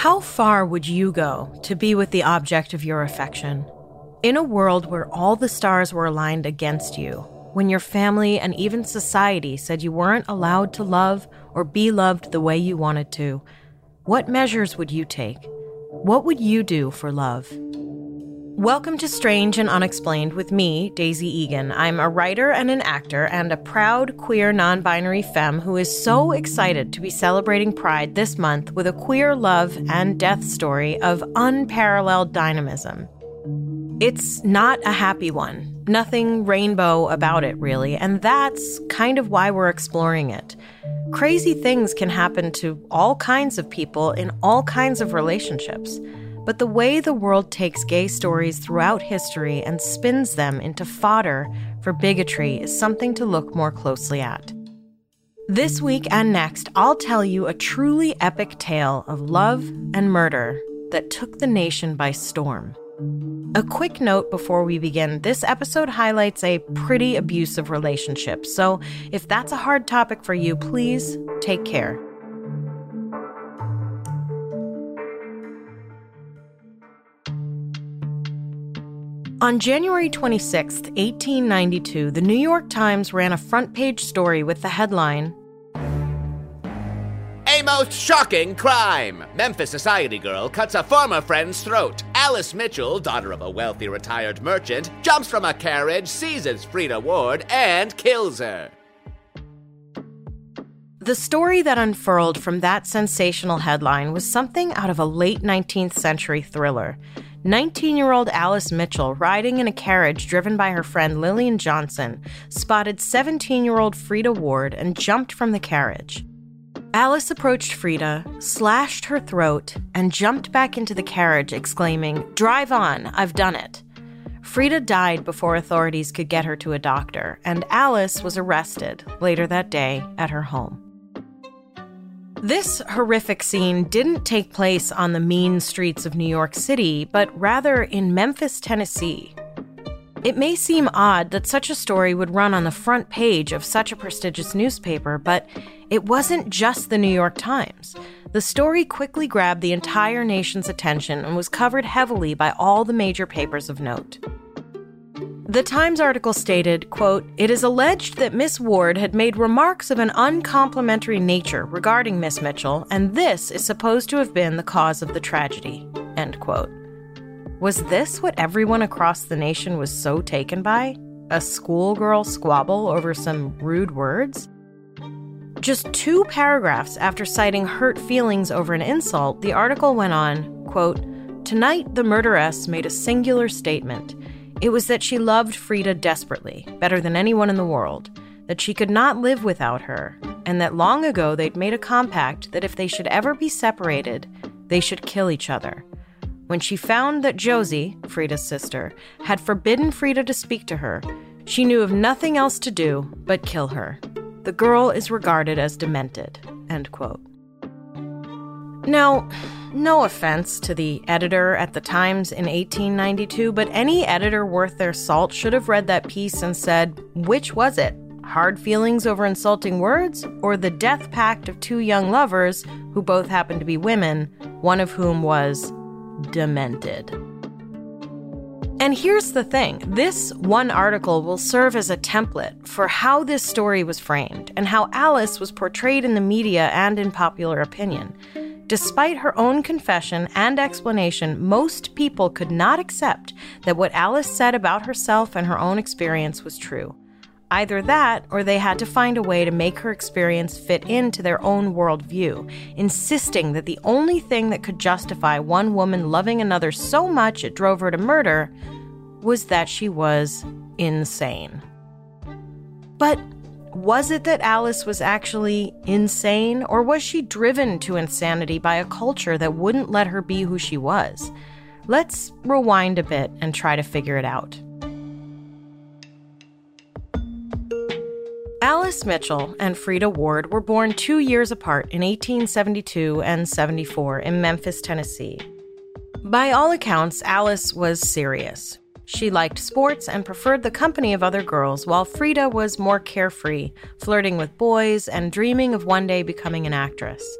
How far would you go to be with the object of your affection? In a world where all the stars were aligned against you, when your family and even society said you weren't allowed to love or be loved the way you wanted to, what measures would you take? What would you do for love? Welcome to Strange and Unexplained with me, Daisy Egan. I'm a writer and an actor and a proud queer non binary femme who is so excited to be celebrating Pride this month with a queer love and death story of unparalleled dynamism. It's not a happy one, nothing rainbow about it, really, and that's kind of why we're exploring it. Crazy things can happen to all kinds of people in all kinds of relationships. But the way the world takes gay stories throughout history and spins them into fodder for bigotry is something to look more closely at. This week and next, I'll tell you a truly epic tale of love and murder that took the nation by storm. A quick note before we begin this episode highlights a pretty abusive relationship, so if that's a hard topic for you, please take care. On January 26, 1892, the New York Times ran a front page story with the headline A most shocking crime! Memphis society girl cuts a former friend's throat. Alice Mitchell, daughter of a wealthy retired merchant, jumps from a carriage, seizes Freda Ward, and kills her. The story that unfurled from that sensational headline was something out of a late 19th century thriller. 19 year old Alice Mitchell, riding in a carriage driven by her friend Lillian Johnson, spotted 17 year old Freda Ward and jumped from the carriage. Alice approached Freda, slashed her throat, and jumped back into the carriage, exclaiming, Drive on, I've done it. Freda died before authorities could get her to a doctor, and Alice was arrested later that day at her home. This horrific scene didn't take place on the mean streets of New York City, but rather in Memphis, Tennessee. It may seem odd that such a story would run on the front page of such a prestigious newspaper, but it wasn't just the New York Times. The story quickly grabbed the entire nation's attention and was covered heavily by all the major papers of note. The Times article stated, quote, It is alleged that Miss Ward had made remarks of an uncomplimentary nature regarding Miss Mitchell, and this is supposed to have been the cause of the tragedy. End quote. Was this what everyone across the nation was so taken by? A schoolgirl squabble over some rude words? Just two paragraphs after citing hurt feelings over an insult, the article went on, quote, Tonight the murderess made a singular statement. It was that she loved Freda desperately, better than anyone in the world, that she could not live without her, and that long ago they'd made a compact that if they should ever be separated, they should kill each other. When she found that Josie, Freda's sister, had forbidden Freda to speak to her, she knew of nothing else to do but kill her. The girl is regarded as demented. End quote. Now, no offense to the editor at the Times in 1892, but any editor worth their salt should have read that piece and said, which was it? Hard feelings over insulting words, or the death pact of two young lovers who both happened to be women, one of whom was demented? And here's the thing this one article will serve as a template for how this story was framed and how Alice was portrayed in the media and in popular opinion. Despite her own confession and explanation, most people could not accept that what Alice said about herself and her own experience was true. Either that, or they had to find a way to make her experience fit into their own worldview, insisting that the only thing that could justify one woman loving another so much it drove her to murder was that she was insane. But was it that Alice was actually insane, or was she driven to insanity by a culture that wouldn't let her be who she was? Let's rewind a bit and try to figure it out. Alice Mitchell and Freda Ward were born two years apart in 1872 and 74 in Memphis, Tennessee. By all accounts, Alice was serious. She liked sports and preferred the company of other girls, while Freda was more carefree, flirting with boys and dreaming of one day becoming an actress.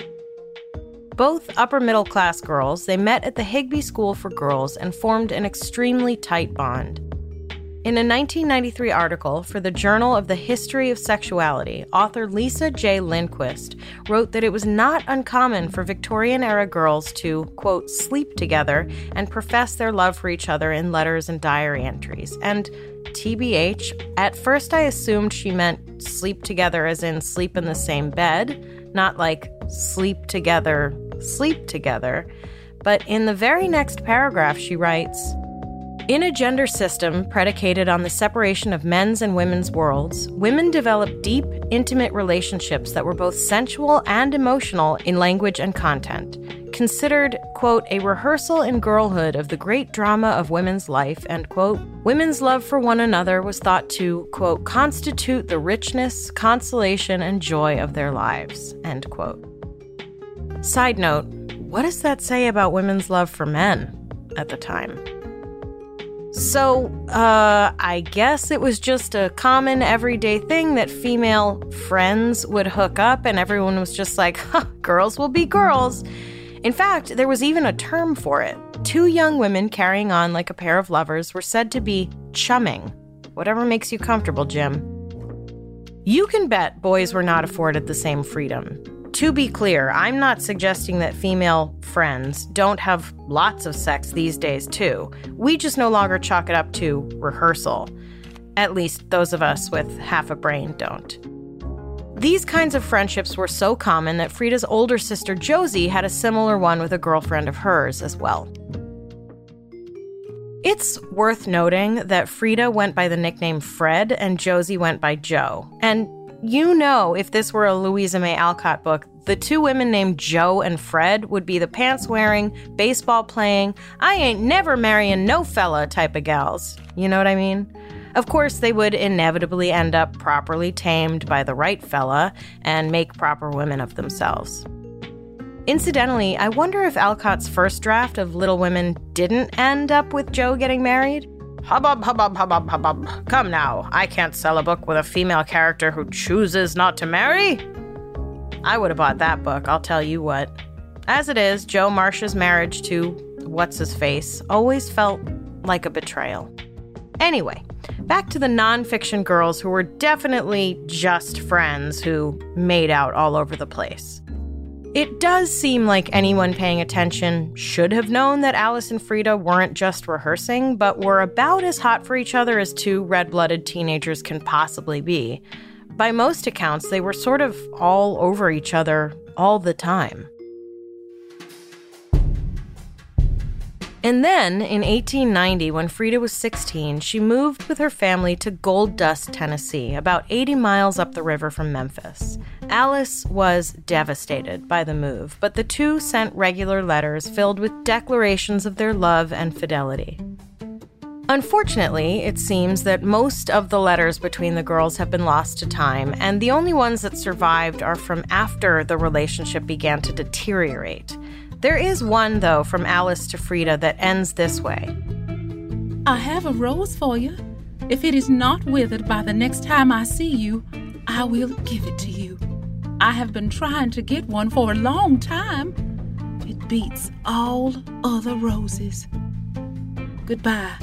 Both upper middle class girls, they met at the Higbee School for Girls and formed an extremely tight bond. In a 1993 article for the Journal of the History of Sexuality, author Lisa J. Lindquist wrote that it was not uncommon for Victorian era girls to, quote, sleep together and profess their love for each other in letters and diary entries. And TBH, at first I assumed she meant sleep together as in sleep in the same bed, not like sleep together, sleep together. But in the very next paragraph, she writes, in a gender system predicated on the separation of men's and women's worlds, women developed deep, intimate relationships that were both sensual and emotional in language and content. Considered, quote, a rehearsal in girlhood of the great drama of women's life, end quote, women's love for one another was thought to, quote, constitute the richness, consolation, and joy of their lives, end quote. Side note, what does that say about women's love for men at the time? So, uh, I guess it was just a common everyday thing that female friends would hook up, and everyone was just like, huh, girls will be girls. In fact, there was even a term for it. Two young women carrying on like a pair of lovers were said to be chumming. Whatever makes you comfortable, Jim. You can bet boys were not afforded the same freedom. To be clear, I'm not suggesting that female friends don't have lots of sex these days, too. We just no longer chalk it up to rehearsal. At least those of us with half a brain don't. These kinds of friendships were so common that Freda's older sister Josie had a similar one with a girlfriend of hers as well. It's worth noting that Freda went by the nickname Fred and Josie went by Joe. And you know, if this were a Louisa May Alcott book, the two women named Joe and Fred would be the pants wearing, baseball playing, I ain't never marrying no fella type of gals. You know what I mean? Of course, they would inevitably end up properly tamed by the right fella and make proper women of themselves. Incidentally, I wonder if Alcott's first draft of Little Women didn't end up with Jo getting married. Hubbub, hubbub, hubbub, hubbub. Come now, I can't sell a book with a female character who chooses not to marry. I would have bought that book, I'll tell you what. As it is, Jo March's marriage to What's His Face always felt like a betrayal. Anyway, back to the nonfiction girls who were definitely just friends who made out all over the place. It does seem like anyone paying attention should have known that Alice and Freda weren't just rehearsing, but were about as hot for each other as two red blooded teenagers can possibly be. By most accounts, they were sort of all over each other all the time. And then, in 1890, when Freda was 16, she moved with her family to Gold Dust, Tennessee, about 80 miles up the river from Memphis. Alice was devastated by the move, but the two sent regular letters filled with declarations of their love and fidelity. Unfortunately, it seems that most of the letters between the girls have been lost to time, and the only ones that survived are from after the relationship began to deteriorate. There is one, though, from Alice to Freda that ends this way I have a rose for you. If it is not withered by the next time I see you, I will give it to you. I have been trying to get one for a long time. It beats all other roses. Goodbye,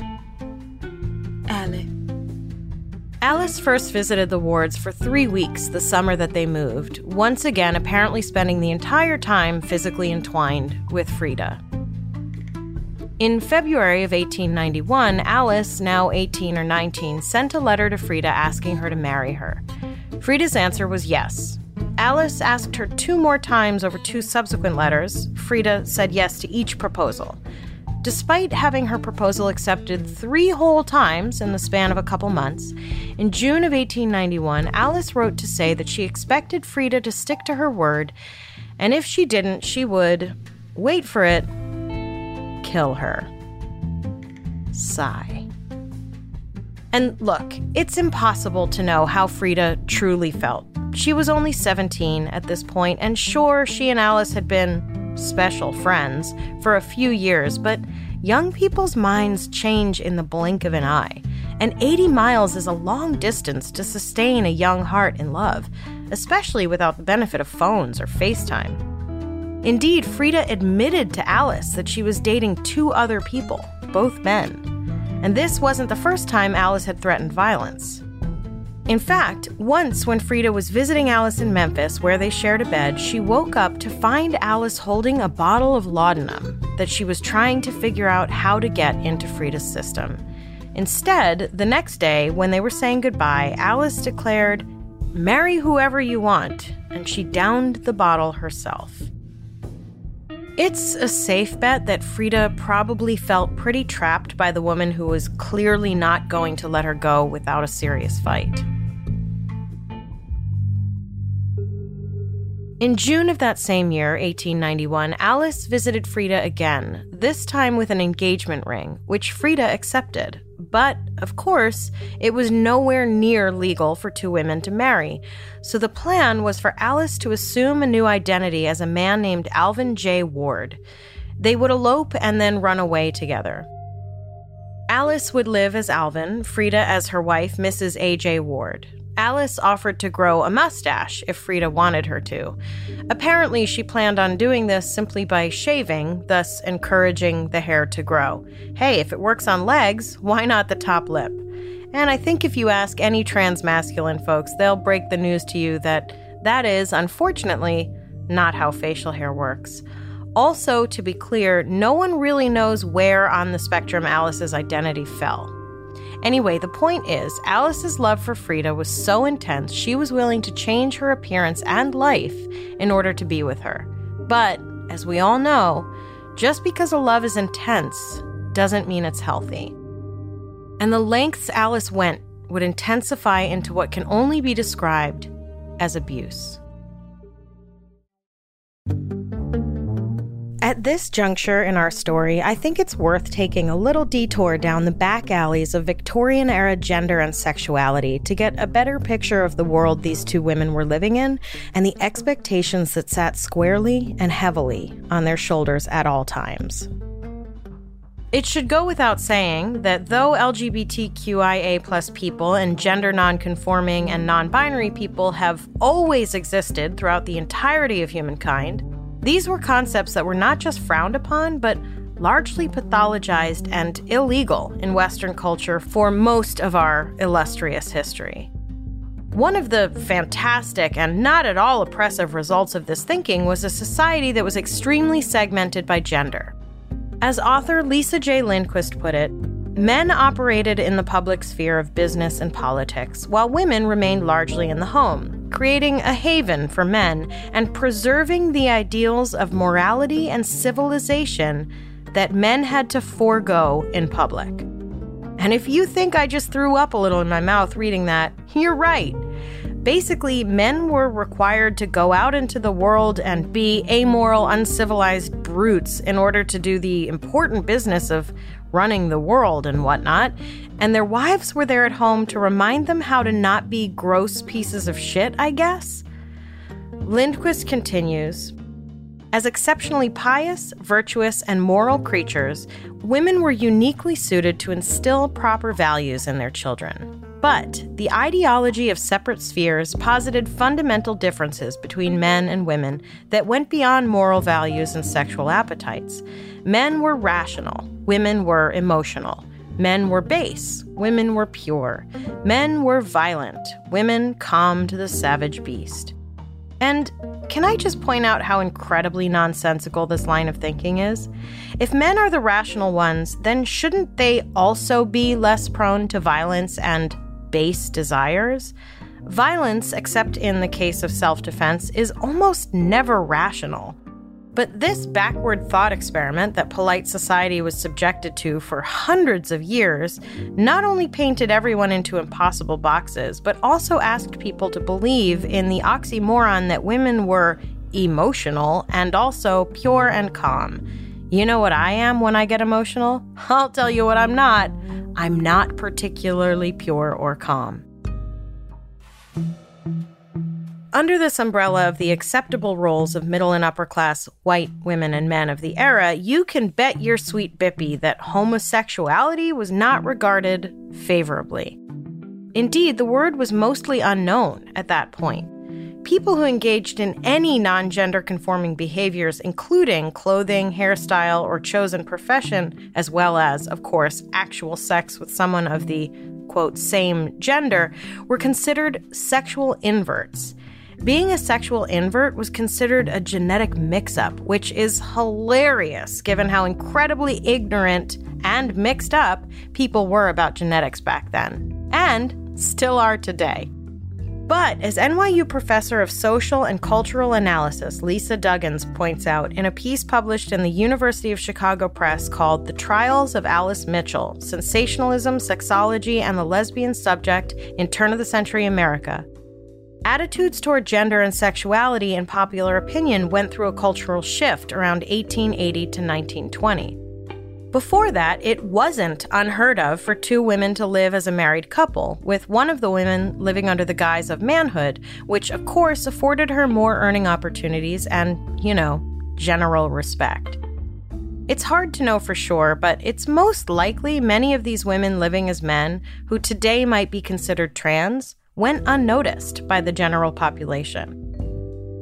Allie. Alice first visited the wards for three weeks the summer that they moved, once again, apparently spending the entire time physically entwined with Freda. In February of 1891, Alice, now 18 or 19, sent a letter to Freda asking her to marry her. Freda's answer was yes. Alice asked her two more times over two subsequent letters. Freda said yes to each proposal. Despite having her proposal accepted three whole times in the span of a couple months, in June of 1891, Alice wrote to say that she expected Freda to stick to her word, and if she didn't, she would, wait for it, kill her. Sigh. And look, it's impossible to know how Freda truly felt. She was only 17 at this point, and sure, she and Alice had been special friends for a few years, but young people's minds change in the blink of an eye. And 80 miles is a long distance to sustain a young heart in love, especially without the benefit of phones or FaceTime. Indeed, Freda admitted to Alice that she was dating two other people, both men. And this wasn't the first time Alice had threatened violence. In fact, once when Freda was visiting Alice in Memphis, where they shared a bed, she woke up to find Alice holding a bottle of laudanum that she was trying to figure out how to get into Freda's system. Instead, the next day, when they were saying goodbye, Alice declared, Marry whoever you want, and she downed the bottle herself. It's a safe bet that Freda probably felt pretty trapped by the woman who was clearly not going to let her go without a serious fight. In June of that same year, 1891, Alice visited Freda again, this time with an engagement ring, which Freda accepted. But, of course, it was nowhere near legal for two women to marry. So the plan was for Alice to assume a new identity as a man named Alvin J. Ward. They would elope and then run away together. Alice would live as Alvin, Freda as her wife, Mrs. A.J. Ward. Alice offered to grow a mustache if Freda wanted her to. Apparently, she planned on doing this simply by shaving, thus encouraging the hair to grow. Hey, if it works on legs, why not the top lip? And I think if you ask any trans masculine folks, they'll break the news to you that that is, unfortunately, not how facial hair works. Also, to be clear, no one really knows where on the spectrum Alice's identity fell. Anyway, the point is, Alice's love for Freda was so intense she was willing to change her appearance and life in order to be with her. But, as we all know, just because a love is intense doesn't mean it's healthy. And the lengths Alice went would intensify into what can only be described as abuse. At this juncture in our story, I think it's worth taking a little detour down the back alleys of Victorian era gender and sexuality to get a better picture of the world these two women were living in and the expectations that sat squarely and heavily on their shoulders at all times. It should go without saying that though LGBTQIA plus people and gender nonconforming and non binary people have always existed throughout the entirety of humankind, these were concepts that were not just frowned upon, but largely pathologized and illegal in Western culture for most of our illustrious history. One of the fantastic and not at all oppressive results of this thinking was a society that was extremely segmented by gender. As author Lisa J. Lindquist put it, men operated in the public sphere of business and politics, while women remained largely in the home, creating a haven for men and preserving the ideals of morality and civilization that men had to forego in public. And if you think I just threw up a little in my mouth reading that, you're right. Basically, men were required to go out into the world and be amoral, uncivilized brutes in order to do the important business of running the world and whatnot, and their wives were there at home to remind them how to not be gross pieces of shit, I guess. Lindquist continues As exceptionally pious, virtuous, and moral creatures, women were uniquely suited to instill proper values in their children. But the ideology of separate spheres posited fundamental differences between men and women that went beyond moral values and sexual appetites. Men were rational, women were emotional. Men were base, women were pure. Men were violent, women calmed the savage beast. And can I just point out how incredibly nonsensical this line of thinking is? If men are the rational ones, then shouldn't they also be less prone to violence and base desires. Violence, except in the case of self defense, is almost never rational. But this backward thought experiment that polite society was subjected to for hundreds of years not only painted everyone into impossible boxes, but also asked people to believe in the oxymoron that women were emotional and also pure and calm. You know what I am when I get emotional? I'll tell you what I'm not. I'm not particularly pure or calm. Under this umbrella of the acceptable roles of middle and upper class white women and men of the era, you can bet your sweet bippy that homosexuality was not regarded favorably. Indeed, the word was mostly unknown at that point. people who engaged in any non gender conforming behaviors, including clothing, hairstyle, or chosen profession, as well as, of course, actual sex with someone of the quote, same gender, were considered sexual inverts. Being a sexual invert was considered a genetic mix up, which is hilarious given how incredibly ignorant and mixed up people were about genetics back then, and still are today. But as NYU professor of social and cultural analysis Lisa Duggins points out in a piece published in the University of Chicago Press called The Trials of Alice Mitchell Sensationalism, Sexology, and the Lesbian Subject in Turn of the Century America, attitudes toward gender and sexuality in popular opinion went through a cultural shift around 1880 to 1920. Before that, it wasn't unheard of for two women to live as a married couple, with one of the women living under the guise of manhood, which of course afforded her more earning opportunities and, you know, general respect. It's hard to know for sure, but it's most likely many of these women living as men, who today might be considered trans, went unnoticed by the general population.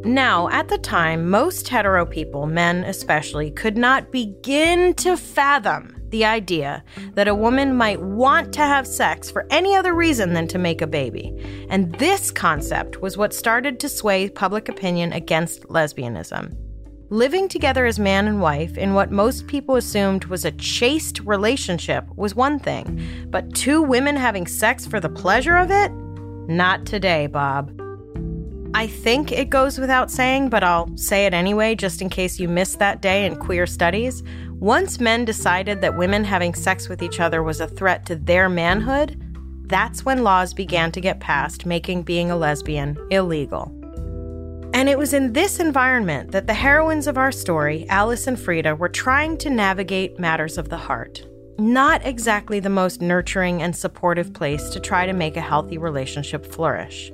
Now, at the time, most hetero people, men especially, could not begin to fathom the idea that a woman might want to have sex for any other reason than to make a baby. And this concept was what started to sway public opinion against lesbianism. Living together as man and wife in what most people assumed was a chaste relationship was one thing, but two women having sex for the pleasure of it? Not today, Bob. I think it goes without saying, but I'll say it anyway just in case you missed that day in queer studies. Once men decided that women having sex with each other was a threat to their manhood, that's when laws began to get passed making being a lesbian illegal. And it was in this environment that the heroines of our story, Alice and Freda, were trying to navigate matters of the heart. Not exactly the most nurturing and supportive place to try to make a healthy relationship flourish.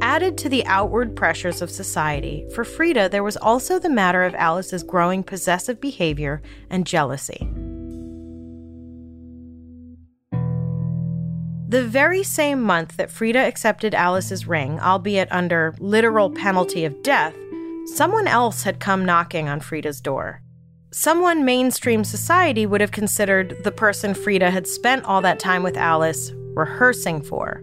Added to the outward pressures of society, for Freda, there was also the matter of Alice's growing possessive behavior and jealousy. The very same month that Freda accepted Alice's ring, albeit under literal penalty of death, someone else had come knocking on Freda's door. Someone mainstream society would have considered the person Freda had spent all that time with Alice rehearsing for.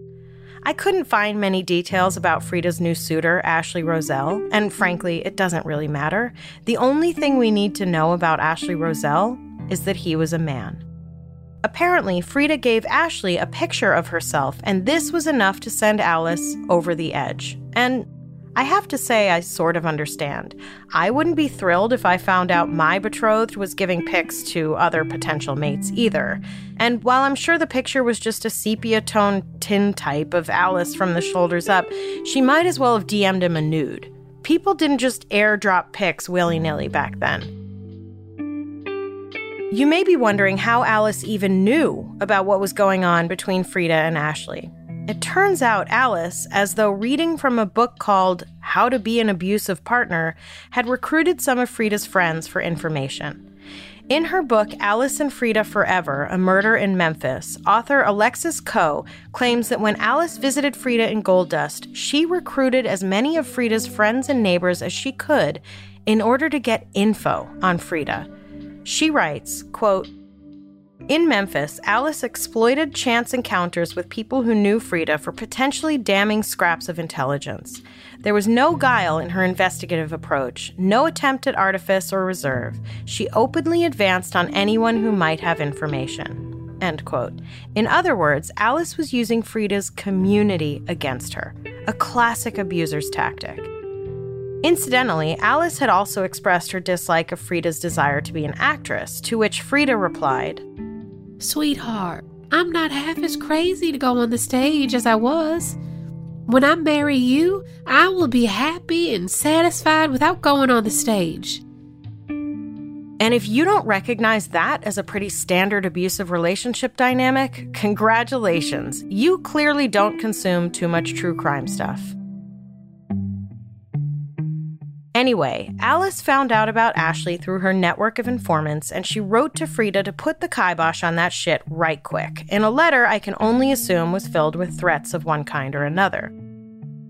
I couldn't find many details about Freda's new suitor, Ashley Roselle, and frankly, it doesn't really matter. The only thing we need to know about Ashley Roselle is that he was a man. Apparently, Freda gave Ashley a picture of herself, and this was enough to send Alice over the edge. And I have to say, I sort of understand. I wouldn't be thrilled if I found out my betrothed was giving pics to other potential mates either. And while I'm sure the picture was just a sepia tone tintype of Alice from the shoulders up, she might as well have DM'd him a nude. People didn't just airdrop pics willy nilly back then. You may be wondering how Alice even knew about what was going on between Freda and Ashley. It turns out Alice, as though reading from a book called How to Be an Abusive Partner, had recruited some of Freda's friends for information. In her book, Alice and Freda Forever A Murder in Memphis, author Alexis Coe claims that when Alice visited Freda in Gold Dust, she recruited as many of Freda's friends and neighbors as she could in order to get info on Freda. She writes, quote, in Memphis, Alice exploited chance encounters with people who knew Freda for potentially damning scraps of intelligence. There was no guile in her investigative approach, no attempt at artifice or reserve. She openly advanced on anyone who might have information. End quote. In other words, Alice was using Freda's community against her, a classic abuser's tactic. Incidentally, Alice had also expressed her dislike of Freda's desire to be an actress, to which Freda replied, Sweetheart, I'm not half as crazy to go on the stage as I was. When I marry you, I will be happy and satisfied without going on the stage. And if you don't recognize that as a pretty standard abusive relationship dynamic, congratulations. You clearly don't consume too much true crime stuff. Anyway, Alice found out about Ashley through her network of informants, and she wrote to Freda to put the kibosh on that shit right quick, in a letter I can only assume was filled with threats of one kind or another.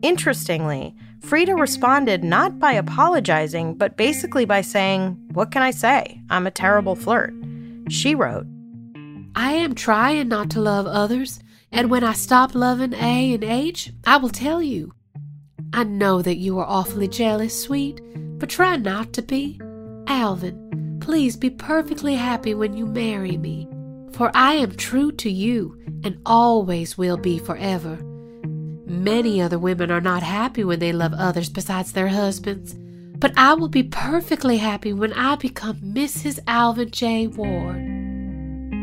Interestingly, Freda responded not by apologizing, but basically by saying, What can I say? I'm a terrible flirt. She wrote, I am trying not to love others, and when I stop loving A and H, I will tell you. I know that you are awfully jealous, sweet, but try not to be. Alvin, please be perfectly happy when you marry me, for I am true to you and always will be forever. Many other women are not happy when they love others besides their husbands, but I will be perfectly happy when I become Mrs. Alvin J. Ward.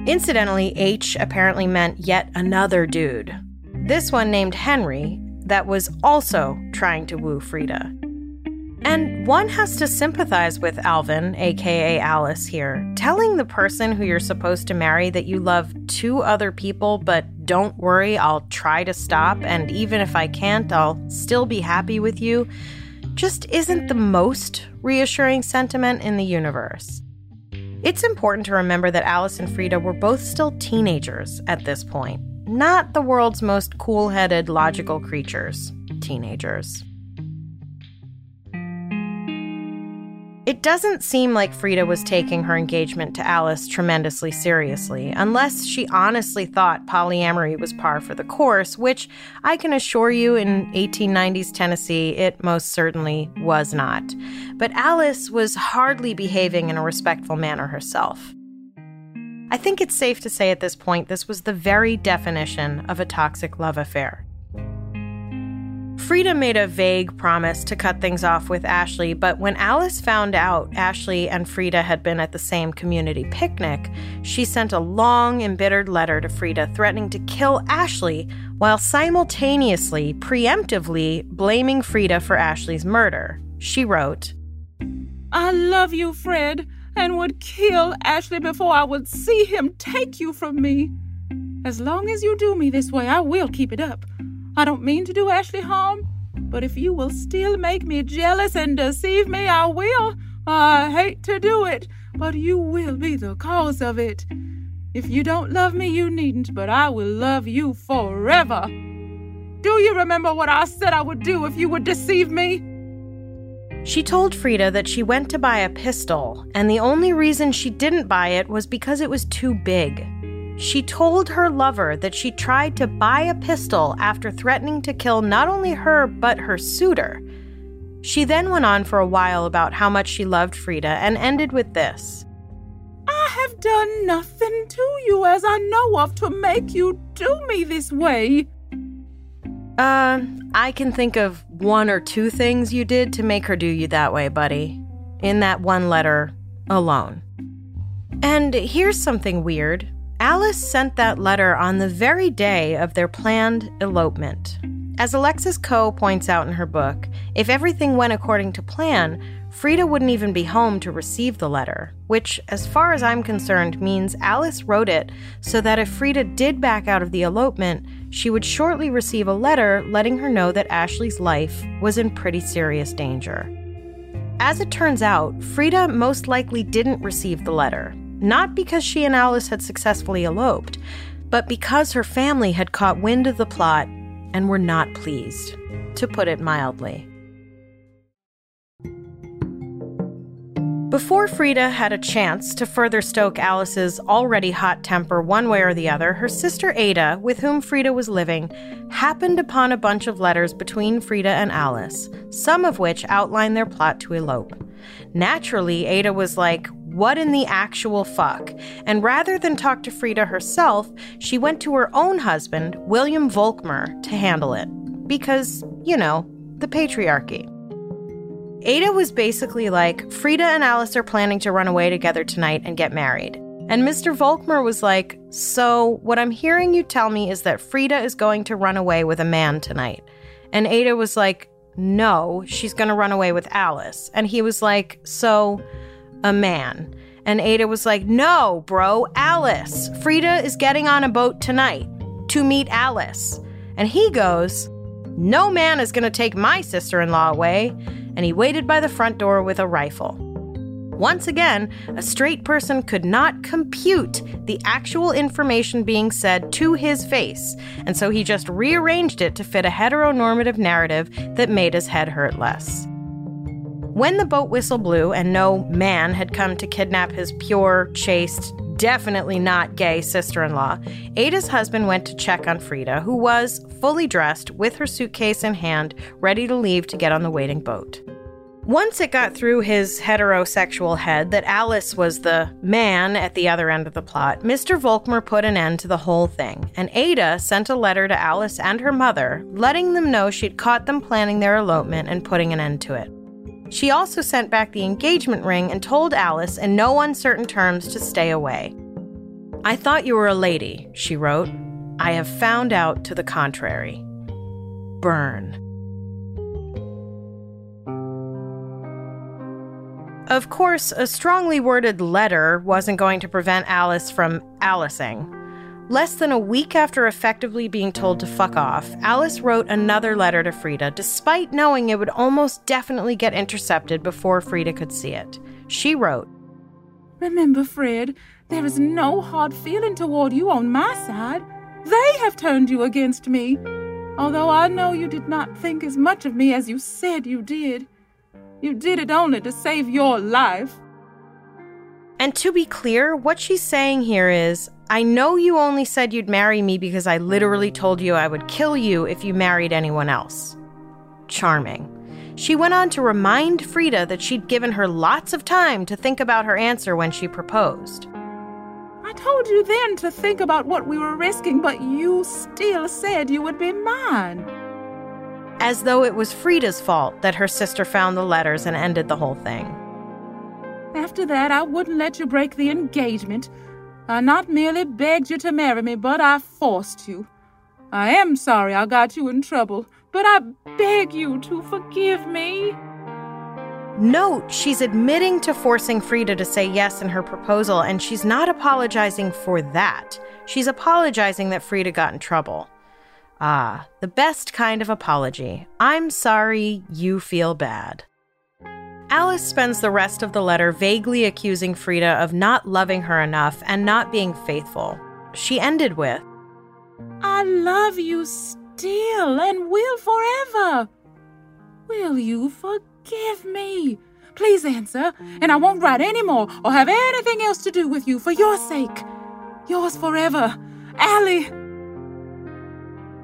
Incidentally, H apparently meant yet another dude. This one named Henry that was also trying to woo Freda. And one has to sympathize with Alvin, aka Alice, here, telling the person who you're supposed to marry that you love two other people, but don't worry, I'll try to stop, and even if I can't, I'll still be happy with you, just isn't the most reassuring sentiment in the universe. It's important to remember that Alice and Freda were both still teenagers at this point, not the world's most cool headed, logical creatures, teenagers. It doesn't seem like Freda was taking her engagement to Alice tremendously seriously, unless she honestly thought polyamory was par for the course, which I can assure you in 1890s Tennessee, it most certainly was not. But Alice was hardly behaving in a respectful manner herself. I think it's safe to say at this point this was the very definition of a toxic love affair. Freda made a vague promise to cut things off with Ashley, but when Alice found out Ashley and Freda had been at the same community picnic, she sent a long, embittered letter to Freda threatening to kill Ashley while simultaneously, preemptively blaming Freda for Ashley's murder. She wrote, I love you, Fred, and would kill Ashley before I would see him take you from me. As long as you do me this way, I will keep it up. I don't mean to do Ashley harm, but if you will still make me jealous and deceive me, I will. I hate to do it, but you will be the cause of it. If you don't love me, you needn't, but I will love you forever. Do you remember what I said I would do if you would deceive me? She told Freda that she went to buy a pistol, and the only reason she didn't buy it was because it was too big. She told her lover that she tried to buy a pistol after threatening to kill not only her, but her suitor. She then went on for a while about how much she loved Freda and ended with this I have done nothing to you as I know of to make you do me this way. Uh, I can think of one or two things you did to make her do you that way, buddy. In that one letter alone. And here's something weird. Alice sent that letter on the very day of their planned elopement. As Alexis Coe points out in her book, if everything went according to plan, Freda wouldn't even be home to receive the letter, which, as far as I'm concerned, means Alice wrote it so that if Freda did back out of the elopement, she would shortly receive a letter letting her know that Ashley's life was in pretty serious danger. As it turns out, Freda most likely didn't receive the letter, not because she and Alice had successfully eloped, but because her family had caught wind of the plot and were not pleased, to put it mildly. Before Freda had a chance to further stoke Alice's already hot temper one way or the other, her sister Ada, with whom Freda was living, happened upon a bunch of letters between Freda and Alice, some of which outlined their plot to elope. Naturally, Ada was like, what in the actual fuck? And rather than talk to Freda herself, she went to her own husband, William Volkmer, to handle it. Because, you know, the patriarchy. Ada was basically like, Freda and Alice are planning to run away together tonight and get married. And Mr. Volkmer was like, So, what I'm hearing you tell me is that Freda is going to run away with a man tonight. And Ada was like, No, she's going to run away with Alice. And he was like, So, a man. And Ada was like, No, bro, Alice. Freda is getting on a boat tonight to meet Alice. And he goes, No man is going to take my sister in law away. And he waited by the front door with a rifle. Once again, a straight person could not compute the actual information being said to his face, and so he just rearranged it to fit a heteronormative narrative that made his head hurt less. When the boat whistle blew and no man had come to kidnap his pure, chaste, definitely not gay sister in law, Ada's husband went to check on Freda, who was fully dressed with her suitcase in hand, ready to leave to get on the waiting boat. Once it got through his heterosexual head that Alice was the man at the other end of the plot, Mr. Volkmer put an end to the whole thing, and Ada sent a letter to Alice and her mother, letting them know she'd caught them planning their elopement and putting an end to it. She also sent back the engagement ring and told Alice in no uncertain terms to stay away. I thought you were a lady, she wrote. I have found out to the contrary. Burn. Of course, a strongly worded letter wasn't going to prevent Alice from Alicing. Less than a week after effectively being told to fuck off, Alice wrote another letter to Freda, despite knowing it would almost definitely get intercepted before Freda could see it. She wrote Remember, Fred, there is no hard feeling toward you on my side. They have turned you against me. Although I know you did not think as much of me as you said you did. You did it only to save your life. And to be clear, what she's saying here is I know you only said you'd marry me because I literally told you I would kill you if you married anyone else. Charming. She went on to remind Freda that she'd given her lots of time to think about her answer when she proposed. I told you then to think about what we were risking, but you still said you would be mine as though it was Freda's fault that her sister found the letters and ended the whole thing. After that, I wouldn't let you break the engagement. I not merely begged you to marry me, but I forced you. I am sorry I got you in trouble, but I beg you to forgive me. Note, she's admitting to forcing Freda to say yes in her proposal, and she's not apologizing for that. She's apologizing that Freda got in trouble. Ah, the best kind of apology. I'm sorry you feel bad. Alice spends the rest of the letter vaguely accusing Freda of not loving her enough and not being faithful. She ended with, I love you still and will forever. Will you forgive me? Please answer, and I won't write any more or have anything else to do with you for your sake. Yours forever, Allie.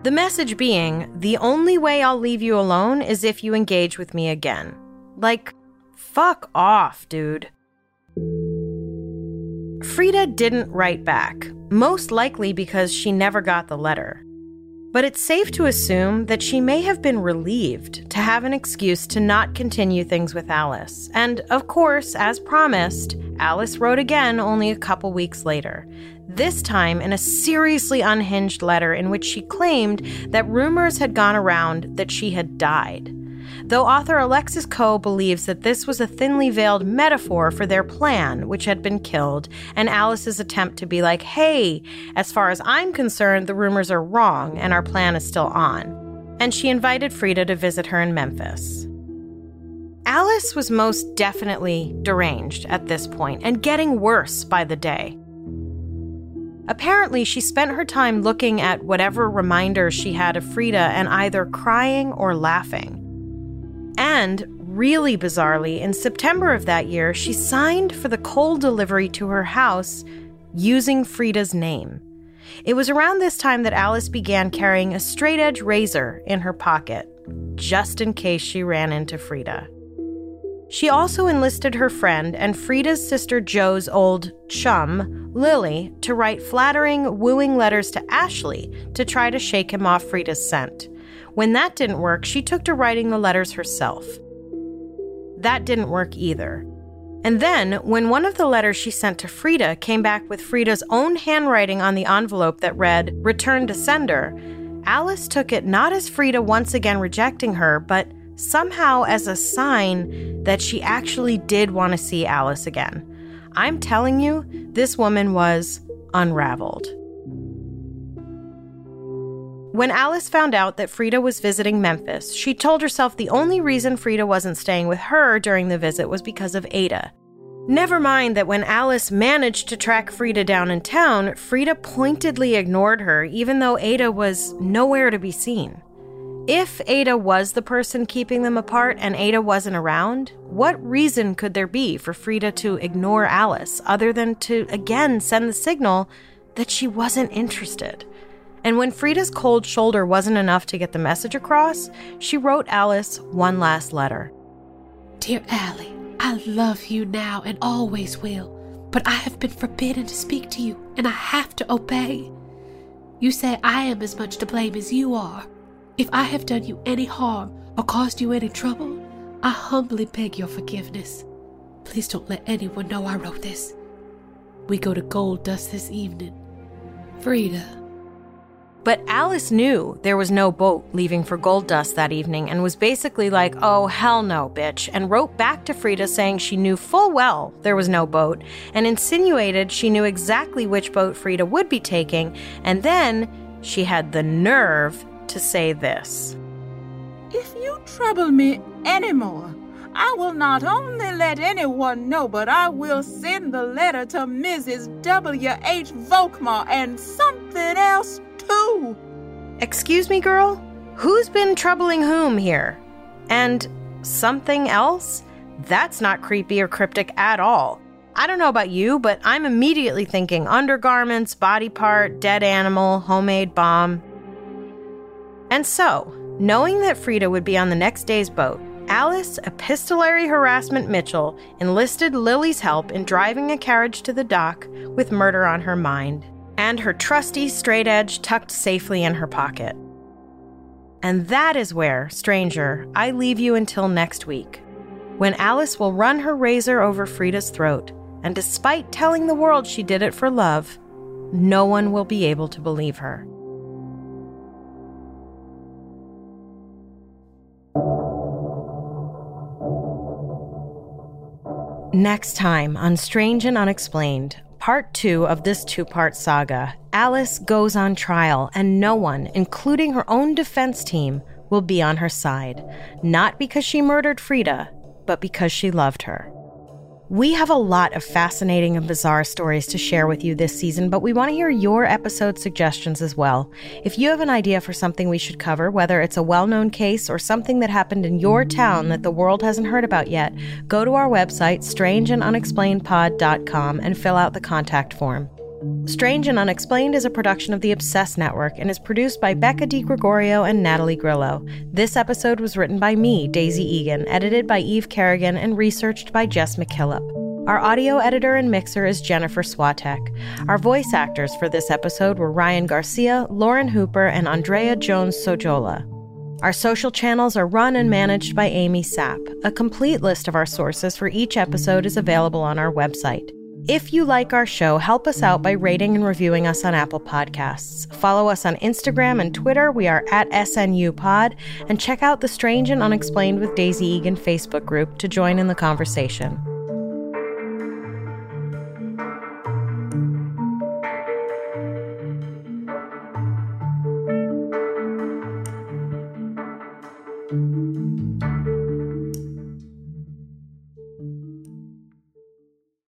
The message being the only way I'll leave you alone is if you engage with me again. Like, fuck off, dude. Freda didn't write back, most likely because she never got the letter. But it's safe to assume that she may have been relieved to have an excuse to not continue things with Alice. And of course, as promised, Alice wrote again only a couple weeks later, this time in a seriously unhinged letter in which she claimed that rumors had gone around that she had died. Though author Alexis Coe believes that this was a thinly veiled metaphor for their plan, which had been killed, and Alice's attempt to be like, hey, as far as I'm concerned, the rumors are wrong and our plan is still on. And she invited Freda to visit her in Memphis. Alice was most definitely deranged at this point and getting worse by the day. Apparently, she spent her time looking at whatever reminders she had of Freda and either crying or laughing. And, really bizarrely, in September of that year, she signed for the coal delivery to her house using Freda's name. It was around this time that Alice began carrying a straight edge razor in her pocket, just in case she ran into Freda. She also enlisted her friend and Freda's sister Joe's old chum, Lily, to write flattering, wooing letters to Ashley to try to shake him off Freda's scent. When that didn't work, she took to writing the letters herself. That didn't work either. And then, when one of the letters she sent to Freda came back with Freda's own handwriting on the envelope that read, Return to sender, Alice took it not as Freda once again rejecting her, but somehow as a sign that she actually did want to see Alice again. I'm telling you, this woman was unraveled. When Alice found out that Freda was visiting Memphis, she told herself the only reason Freda wasn't staying with her during the visit was because of Ada. Never mind that when Alice managed to track Freda down in town, Freda pointedly ignored her, even though Ada was nowhere to be seen. If Ada was the person keeping them apart and Ada wasn't around, what reason could there be for Freda to ignore Alice other than to again send the signal that she wasn't interested? And when Freda's cold shoulder wasn't enough to get the message across, she wrote Alice one last letter Dear Allie, I love you now and always will, but I have been forbidden to speak to you, and I have to obey. You say I am as much to blame as you are. If I have done you any harm or caused you any trouble, I humbly beg your forgiveness. Please don't let anyone know I wrote this. We go to Gold Dust this evening. Freda. But Alice knew there was no boat leaving for Gold Dust that evening and was basically like, oh, hell no, bitch, and wrote back to Freda saying she knew full well there was no boat and insinuated she knew exactly which boat Freda would be taking, and then she had the nerve to say this If you trouble me anymore, I will not only let anyone know, but I will send the letter to Mrs. W.H. Volkmar and something else too. Excuse me, girl? Who's been troubling whom here? And something else? That's not creepy or cryptic at all. I don't know about you, but I'm immediately thinking undergarments, body part, dead animal, homemade bomb. And so, knowing that Freda would be on the next day's boat, Alice Epistolary Harassment Mitchell enlisted Lily's help in driving a carriage to the dock with murder on her mind and her trusty straight edge tucked safely in her pocket. And that is where, stranger, I leave you until next week, when Alice will run her razor over Freda's throat, and despite telling the world she did it for love, no one will be able to believe her. Next time on Strange and Unexplained, part two of this two part saga, Alice goes on trial, and no one, including her own defense team, will be on her side. Not because she murdered Freda, but because she loved her. We have a lot of fascinating and bizarre stories to share with you this season, but we want to hear your episode suggestions as well. If you have an idea for something we should cover, whether it's a well known case or something that happened in your town that the world hasn't heard about yet, go to our website, strangeandunexplainedpod.com, and fill out the contact form. Strange and Unexplained is a production of the Obsessed Network and is produced by Becca DiGregorio and Natalie Grillo. This episode was written by me, Daisy Egan, edited by Eve Kerrigan, and researched by Jess McKillop. Our audio editor and mixer is Jennifer Swatek. Our voice actors for this episode were Ryan Garcia, Lauren Hooper, and Andrea Jones Sojola. Our social channels are run and managed by Amy Sapp. A complete list of our sources for each episode is available on our website. If you like our show, help us out by rating and reviewing us on Apple Podcasts. Follow us on Instagram and Twitter. We are at SNU Pod. And check out the Strange and Unexplained with Daisy Egan Facebook group to join in the conversation.